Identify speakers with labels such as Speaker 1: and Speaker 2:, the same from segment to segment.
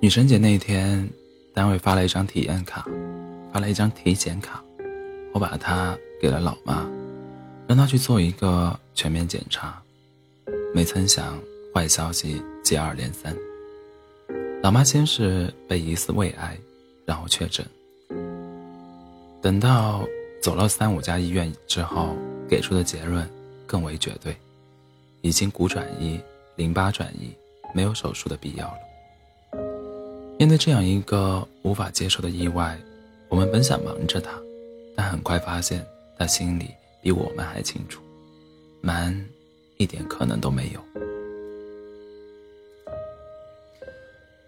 Speaker 1: 女神节那天，单位发了一张体验卡，发了一张体检卡，我把它给了老妈，让她去做一个全面检查。没曾想，坏消息接二连三。老妈先是被疑似胃癌，然后确诊。等到走了三五家医院之后，给出的结论更为绝对：已经骨转移、淋巴转移，没有手术的必要了。面对这样一个无法接受的意外，我们本想瞒着他，但很快发现他心里比我们还清楚，瞒。一点可能都没有。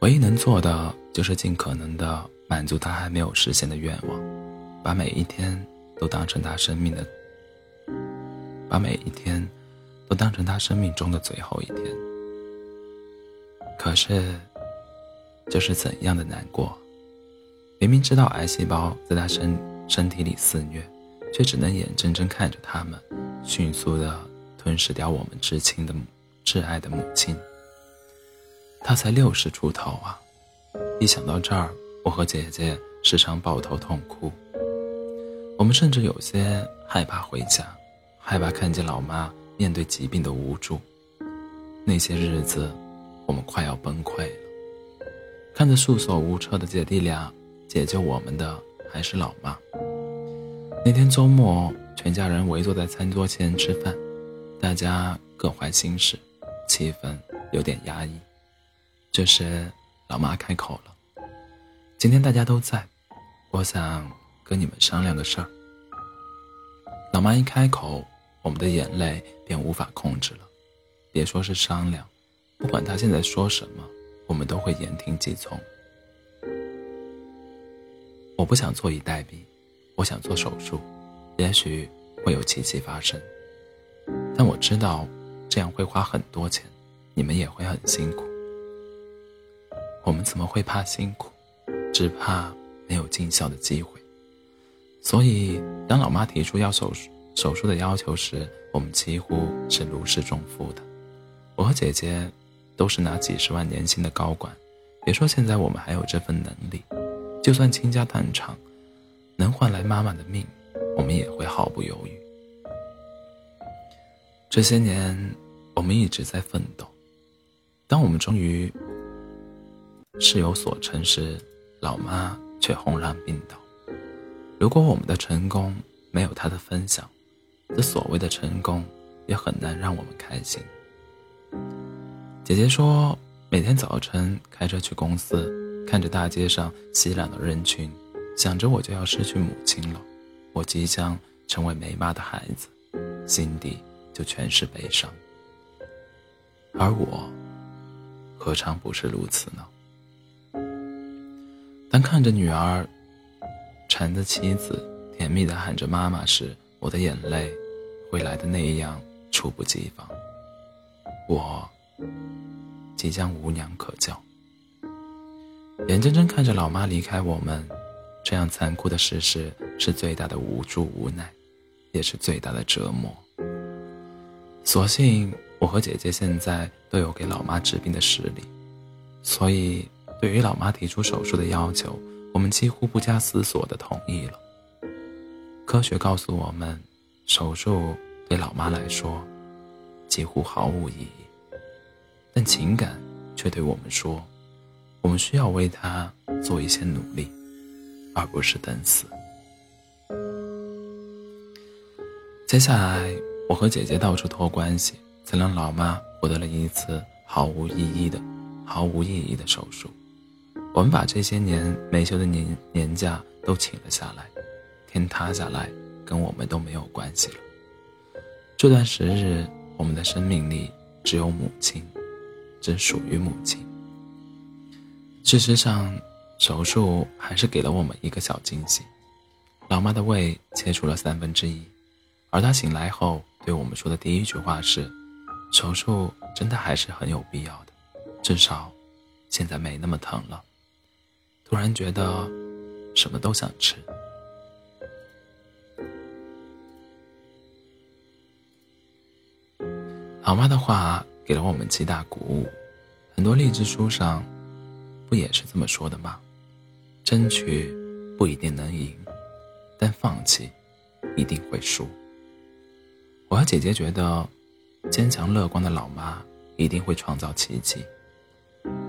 Speaker 1: 唯一能做的就是尽可能的满足他还没有实现的愿望，把每一天都当成他生命的，把每一天都当成他生命中的最后一天。可是，这是怎样的难过？明明知道癌细胞在他身身体里肆虐，却只能眼睁睁看着他们迅速的。吞噬掉我们至亲的、挚爱的母亲。她才六十出头啊！一想到这儿，我和姐姐时常抱头痛哭。我们甚至有些害怕回家，害怕看见老妈面对疾病的无助。那些日子，我们快要崩溃了。看着束手无策的姐弟俩，解救我们的还是老妈。那天周末，全家人围坐在餐桌前吃饭。大家各怀心事，气氛有点压抑。这时，老妈开口了：“今天大家都在，我想跟你们商量个事儿。”老妈一开口，我们的眼泪便无法控制了。别说是商量，不管她现在说什么，我们都会言听计从。我不想坐以待毙，我想做手术，也许会有奇迹发生。但我知道，这样会花很多钱，你们也会很辛苦。我们怎么会怕辛苦？只怕没有尽孝的机会。所以，当老妈提出要手术手术的要求时，我们几乎是如释重负的。我和姐姐都是拿几十万年薪的高管，别说现在我们还有这份能力，就算倾家荡产，能换来妈妈的命，我们也会毫不犹豫。这些年，我们一直在奋斗。当我们终于事有所成时，老妈却轰然病倒。如果我们的成功没有她的分享，这所谓的成功也很难让我们开心。姐姐说，每天早晨开车去公司，看着大街上熙攘的人群，想着我就要失去母亲了，我即将成为没妈的孩子，心底。就全是悲伤，而我何尝不是如此呢？当看着女儿缠着妻子，甜蜜的喊着妈妈时，我的眼泪会来的那样猝不及防。我即将无娘可教，眼睁睁看着老妈离开我们，这样残酷的事实是最大的无助无奈，也是最大的折磨。所幸我和姐姐现在都有给老妈治病的实力，所以对于老妈提出手术的要求，我们几乎不加思索的同意了。科学告诉我们，手术对老妈来说几乎毫无意义，但情感却对我们说，我们需要为她做一些努力，而不是等死。接下来。我和姐姐到处托关系，才让老妈获得了一次毫无意义的、毫无意义的手术。我们把这些年没休的年年假都请了下来，天塌下来跟我们都没有关系了。这段时日，我们的生命里只有母亲，只属于母亲。事实上，手术还是给了我们一个小惊喜：老妈的胃切除了三分之一，而她醒来后。对我们说的第一句话是：“手术真的还是很有必要的，至少现在没那么疼了。”突然觉得什么都想吃。老妈的话给了我们极大鼓舞，很多励志书上不也是这么说的吗？争取不一定能赢，但放弃一定会输。我和姐姐觉得，坚强乐观的老妈一定会创造奇迹。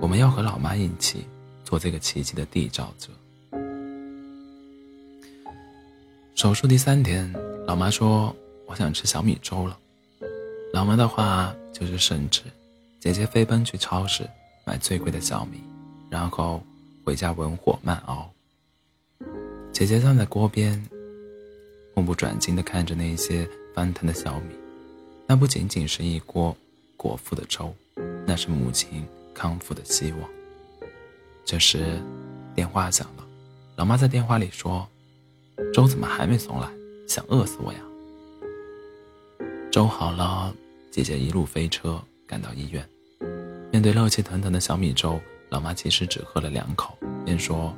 Speaker 1: 我们要和老妈一起做这个奇迹的缔造者。手术第三天，老妈说：“我想吃小米粥了。”老妈的话就是圣旨。姐姐飞奔去超市买最贵的小米，然后回家文火慢熬。姐姐站在锅边，目不转睛地看着那些翻腾的小米。那不仅仅是一锅果腹的粥，那是母亲康复的希望。这时，电话响了，老妈在电话里说。粥怎么还没送来？想饿死我呀！粥好了，姐姐一路飞车赶到医院。面对热气腾腾的小米粥，老妈其实只喝了两口，便说：“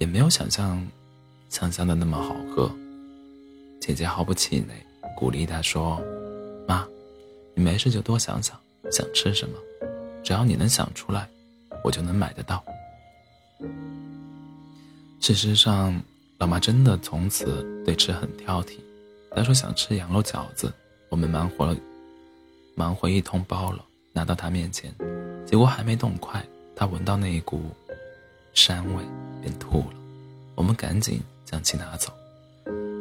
Speaker 1: 也没有想象想象的那么好喝。”姐姐毫不气馁，鼓励她说：“妈，你没事就多想想，想吃什么，只要你能想出来，我就能买得到。”事实上。老妈真的从此对吃很挑剔。她说想吃羊肉饺子，我们忙活了，忙活一通包了，拿到他面前，结果还没动筷，他闻到那一股膻味便吐了。我们赶紧将其拿走。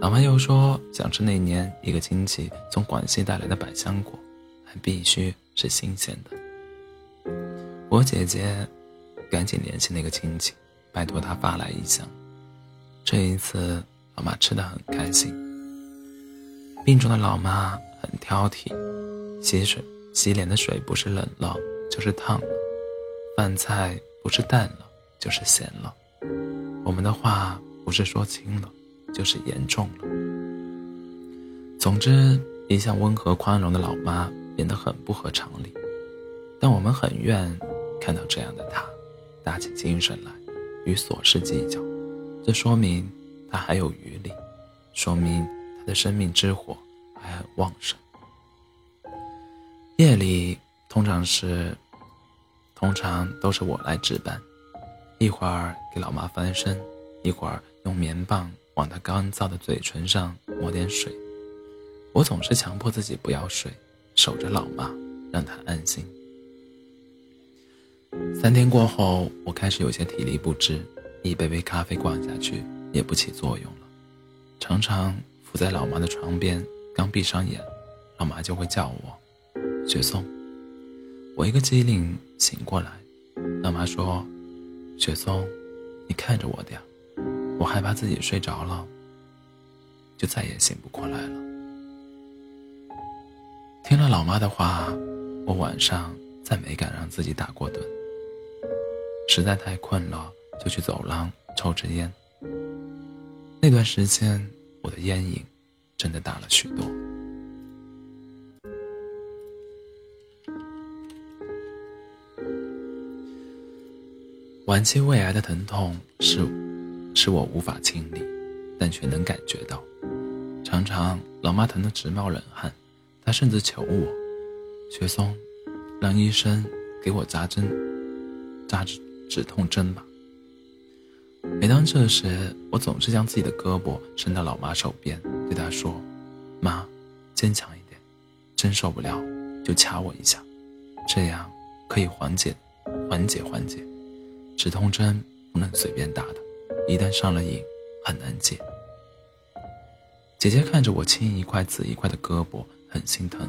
Speaker 1: 老妈又说想吃那年一个亲戚从广西带来的百香果，还必须是新鲜的。我姐姐赶紧联系那个亲戚，拜托他发来一箱。这一次，老妈吃的很开心。病中的老妈很挑剔，洗水、洗脸的水不是冷了就是烫了，饭菜不是淡了就是咸了。我们的话不是说轻了，就是严重了。总之，一向温和宽容的老妈变得很不合常理，但我们很愿看到这样的她，打起精神来，与琐事计较。这说明他还有余力，说明他的生命之火还很旺盛。夜里通常是，通常都是我来值班，一会儿给老妈翻身，一会儿用棉棒往她干燥的嘴唇上抹点水。我总是强迫自己不要睡，守着老妈，让她安心。三天过后，我开始有些体力不支。一杯杯咖啡灌下去也不起作用了，常常伏在老妈的床边，刚闭上眼，老妈就会叫我：“雪松。”我一个机灵醒过来，老妈说：“雪松，你看着我点。”我害怕自己睡着了，就再也醒不过来了。听了老妈的话，我晚上再没敢让自己打过盹，实在太困了。就去走廊抽支烟。那段时间，我的烟瘾真的大了许多。晚期胃癌的疼痛是，是我无法亲历，但却能感觉到。常常老妈疼得直冒冷汗，她甚至求我：“雪松，让医生给我扎针，扎止痛针吧。”每当这时，我总是将自己的胳膊伸到老妈手边，对她说：“妈，坚强一点，真受不了就掐我一下，这样可以缓解，缓解缓解。止痛针不能随便打的，一旦上了瘾，很难戒。”姐姐看着我青一块紫一块的胳膊，很心疼，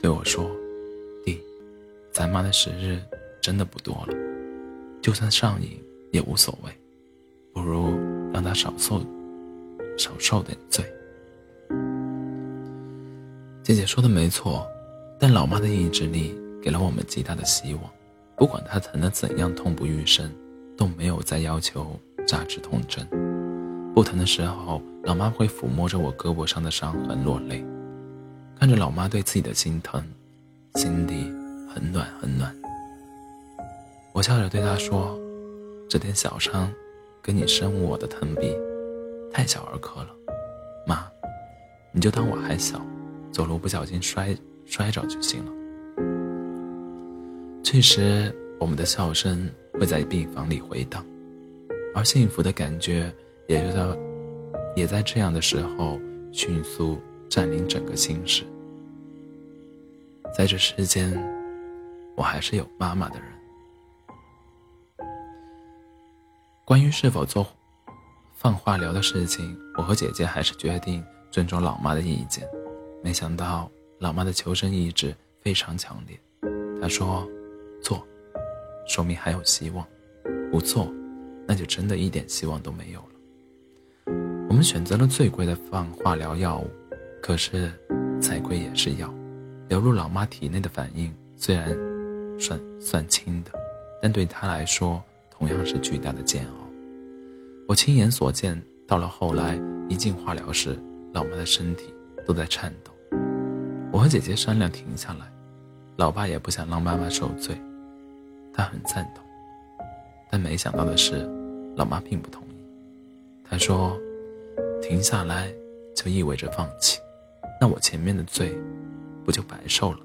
Speaker 1: 对我说：“弟，咱妈的时日真的不多了，就算上瘾也无所谓。”不如让他少受少受点罪。姐姐说的没错，但老妈的意志力给了我们极大的希望。不管她疼得怎样痛不欲生，都没有再要求扎止痛针。不疼的时候，老妈会抚摸着我胳膊上的伤痕落泪。看着老妈对自己的心疼，心里很暖很暖。我笑着对她说：“这点小伤。”跟你生我的疼比，太小儿科了，妈，你就当我还小，走路不小心摔摔着就行了。这时，我们的笑声会在病房里回荡，而幸福的感觉也就在也在这样的时候迅速占领整个心室。在这世间，我还是有妈妈的人。关于是否做放化疗的事情，我和姐姐还是决定尊重老妈的意见。没想到老妈的求生意志非常强烈，她说：“做，说明还有希望；不做，那就真的一点希望都没有了。”我们选择了最贵的放化疗药物，可是再贵也是药。流入老妈体内的反应虽然算算轻的，但对她来说同样是巨大的煎熬。我亲眼所见，到了后来一进化疗室，老妈的身体都在颤抖。我和姐姐商量停下来，老爸也不想让妈妈受罪，他很赞同。但没想到的是，老妈并不同意。她说：“停下来就意味着放弃，那我前面的罪……”不就白受了？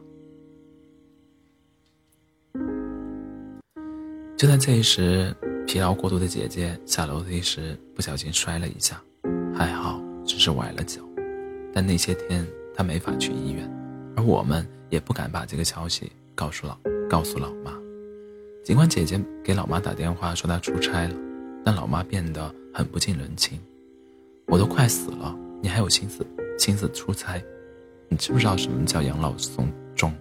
Speaker 1: 就在这一时，疲劳过度的姐姐下楼梯时不小心摔了一下，还好只是崴了脚。但那些天她没法去医院，而我们也不敢把这个消息告诉老告诉老妈。尽管姐姐给老妈打电话说她出差了，但老妈变得很不近人情。我都快死了，你还有心思心思出差？你知不知道什么叫养老送终？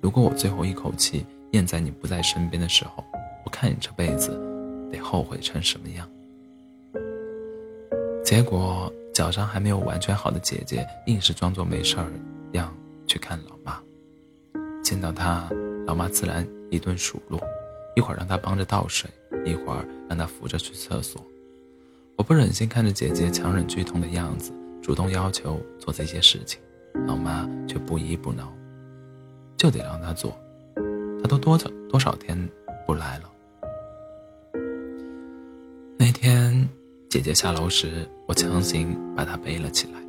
Speaker 1: 如果我最后一口气念在你不在身边的时候，我看你这辈子得后悔成什么样？结果脚上还没有完全好的姐姐，硬是装作没事儿样去看老妈。见到她，老妈自然一顿数落，一会儿让她帮着倒水，一会儿让她扶着去厕所。我不忍心看着姐姐强忍剧痛的样子。主动要求做这些事情，老妈却不依不挠，就得让她做。他都多久多少天不来了。那天姐姐下楼时，我强行把她背了起来。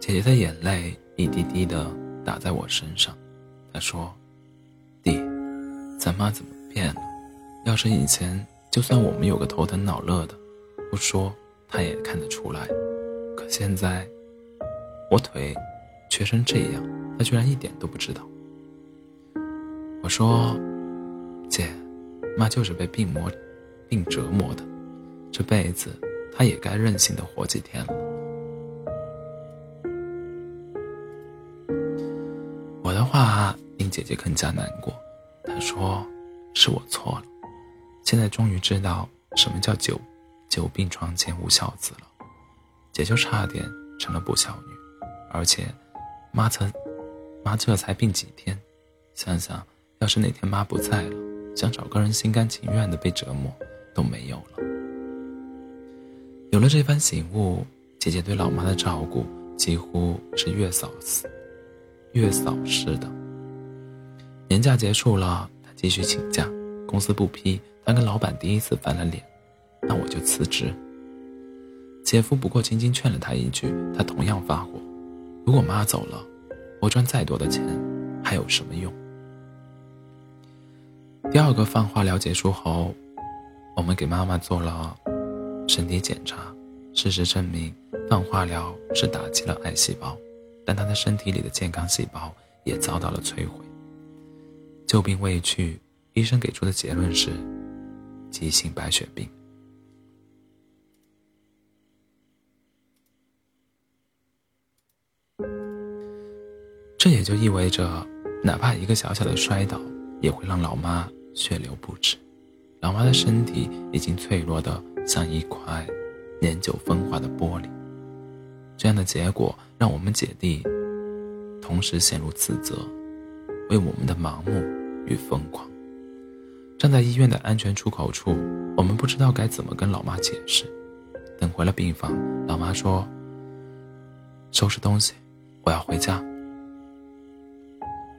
Speaker 1: 姐姐的眼泪一滴滴的打在我身上。她说：“弟，咱妈怎么变了？要是以前，就算我们有个头疼脑热的，不说她也看得出来。”可现在，我腿瘸成这样，他居然一点都不知道。我说：“姐，妈就是被病魔病折磨的，这辈子她也该任性的活几天了。”我的话令姐姐更加难过，她说：“是我错了，现在终于知道什么叫久久病床前无孝子了。”姐就差点成了不孝女，而且，妈才，妈这才病几天，想想要是哪天妈不在了，想找个人心甘情愿的被折磨都没有了。有了这番醒悟，姐姐对老妈的照顾几乎是月嫂似，月嫂似的。年假结束了，她继续请假，公司不批，她跟老板第一次翻了脸，那我就辞职。姐夫不过轻轻劝了他一句，他同样发火：“如果妈走了，我赚再多的钱还有什么用？”第二个放化疗结束后，我们给妈妈做了身体检查，事实证明放化疗是打击了癌细胞，但她的身体里的健康细胞也遭到了摧毁。旧病未去，医生给出的结论是急性白血病。这也就意味着，哪怕一个小小的摔倒，也会让老妈血流不止。老妈的身体已经脆弱的像一块年久风化的玻璃。这样的结果让我们姐弟同时陷入自责，为我们的盲目与疯狂。站在医院的安全出口处，我们不知道该怎么跟老妈解释。等回了病房，老妈说：“收拾东西，我要回家。”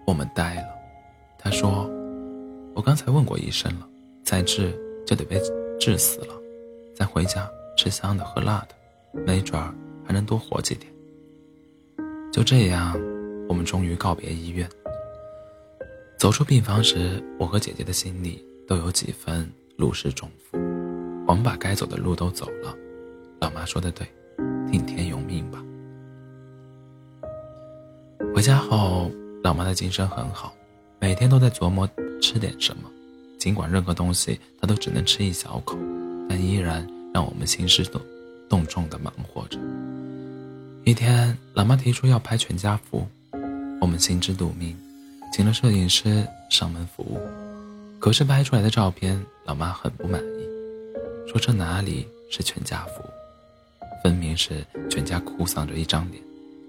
Speaker 1: 我们呆了，他说：“我刚才问过医生了，再治就得被治死了，再回家吃香的喝辣的，没准儿还能多活几天。”就这样，我们终于告别医院。走出病房时，我和姐姐的心里都有几分如释重负。我们把该走的路都走了。老妈说的对，听天由命吧。回家后，老妈的精神很好，每天都在琢磨吃点什么。尽管任何东西她都只能吃一小口，但依然让我们心事重重重的忙活着。一天，老妈提出要拍全家福，我们心知肚明。请了摄影师上门服务，可是拍出来的照片，老妈很不满意，说这哪里是全家福，分明是全家哭丧着一张脸，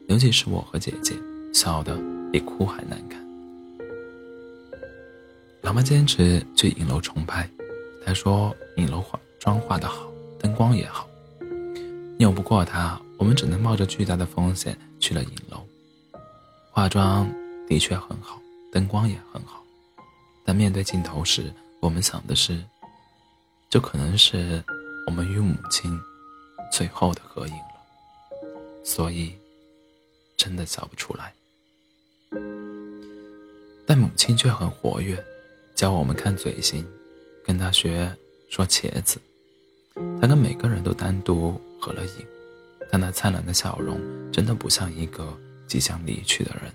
Speaker 1: 尤其是我和姐姐，笑得比哭还难看。老妈坚持去影楼重拍，她说影楼化妆化得好，灯光也好。拗不过她，我们只能冒着巨大的风险去了影楼。化妆的确很好。灯光也很好，但面对镜头时，我们想的是，这可能是我们与母亲最后的合影了，所以真的笑不出来。但母亲却很活跃，教我们看嘴型，跟她学说茄子。她跟每个人都单独合了影，但那灿烂的笑容真的不像一个即将离去的人。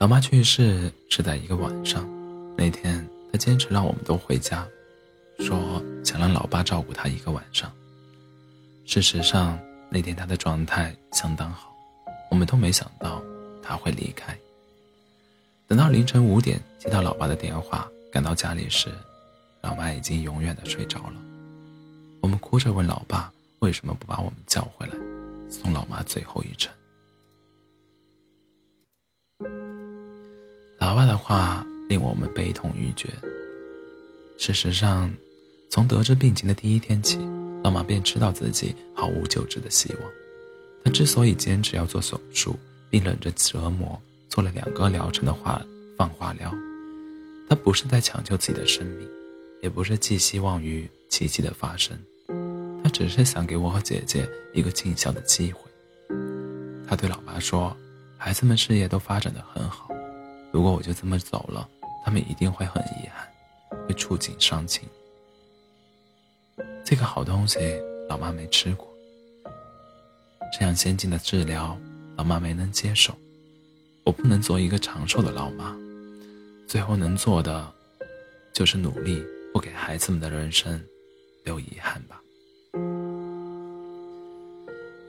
Speaker 1: 老妈去世是在一个晚上，那天她坚持让我们都回家，说想让老爸照顾她一个晚上。事实上，那天她的状态相当好，我们都没想到他会离开。等到凌晨五点接到老爸的电话，赶到家里时，老妈已经永远的睡着了。我们哭着问老爸为什么不把我们叫回来，送老妈最后一程。老爸的话令我们悲痛欲绝。事实上，从得知病情的第一天起，老妈便知道自己毫无救治的希望。他之所以坚持要做手术，并忍着折磨做了两个疗程的化放化疗，他不是在抢救自己的生命，也不是寄希望于奇迹的发生，他只是想给我和姐姐一个尽孝的机会。他对老爸说：“孩子们事业都发展的很好。”如果我就这么走了，他们一定会很遗憾，会触景伤情。这个好东西，老妈没吃过。这样先进的治疗，老妈没能接受。我不能做一个长寿的老妈，最后能做的，就是努力不给孩子们的人生留遗憾吧。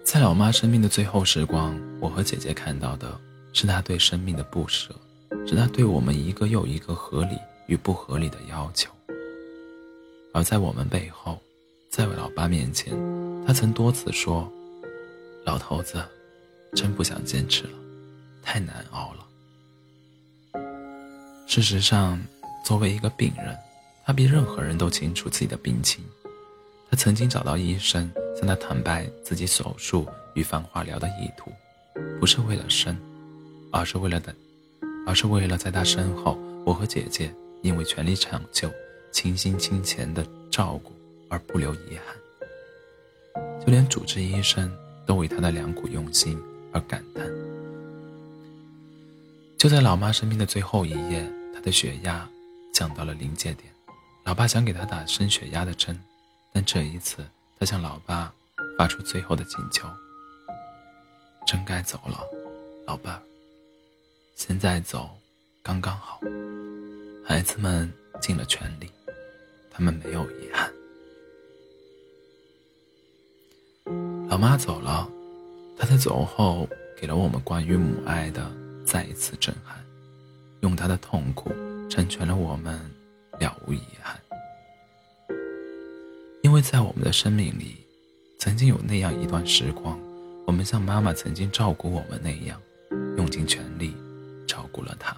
Speaker 1: 在老妈生命的最后时光，我和姐姐看到的是她对生命的不舍。是她对我们一个又一个合理与不合理的要求，而在我们背后，在我老爸面前，他曾多次说：“老头子，真不想坚持了，太难熬了。”事实上，作为一个病人，他比任何人都清楚自己的病情。他曾经找到医生，向他坦白自己手术与放化疗的意图，不是为了生，而是为了等。而是为了在他身后，我和姐姐因为全力抢救、倾心倾钱的照顾而不留遗憾。就连主治医生都为他的良苦用心而感叹。就在老妈生病的最后一夜，她的血压降到了临界点，老爸想给她打升血压的针，但这一次他向老爸发出最后的请求：“真该走了，老爸。”现在走，刚刚好。孩子们尽了全力，他们没有遗憾。老妈走了，她在走后给了我们关于母爱的再一次震撼，用她的痛苦成全了我们了无遗憾。因为在我们的生命里，曾经有那样一段时光，我们像妈妈曾经照顾我们那样，用尽全力。照顾了他，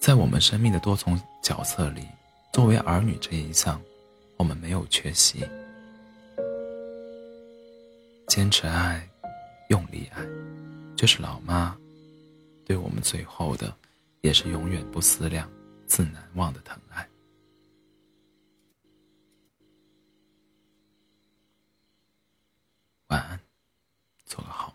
Speaker 1: 在我们生命的多重角色里，作为儿女这一项，我们没有缺席。坚持爱用力爱。就是老妈对我们最后的也是永远不思量自难忘的疼爱。晚安做个好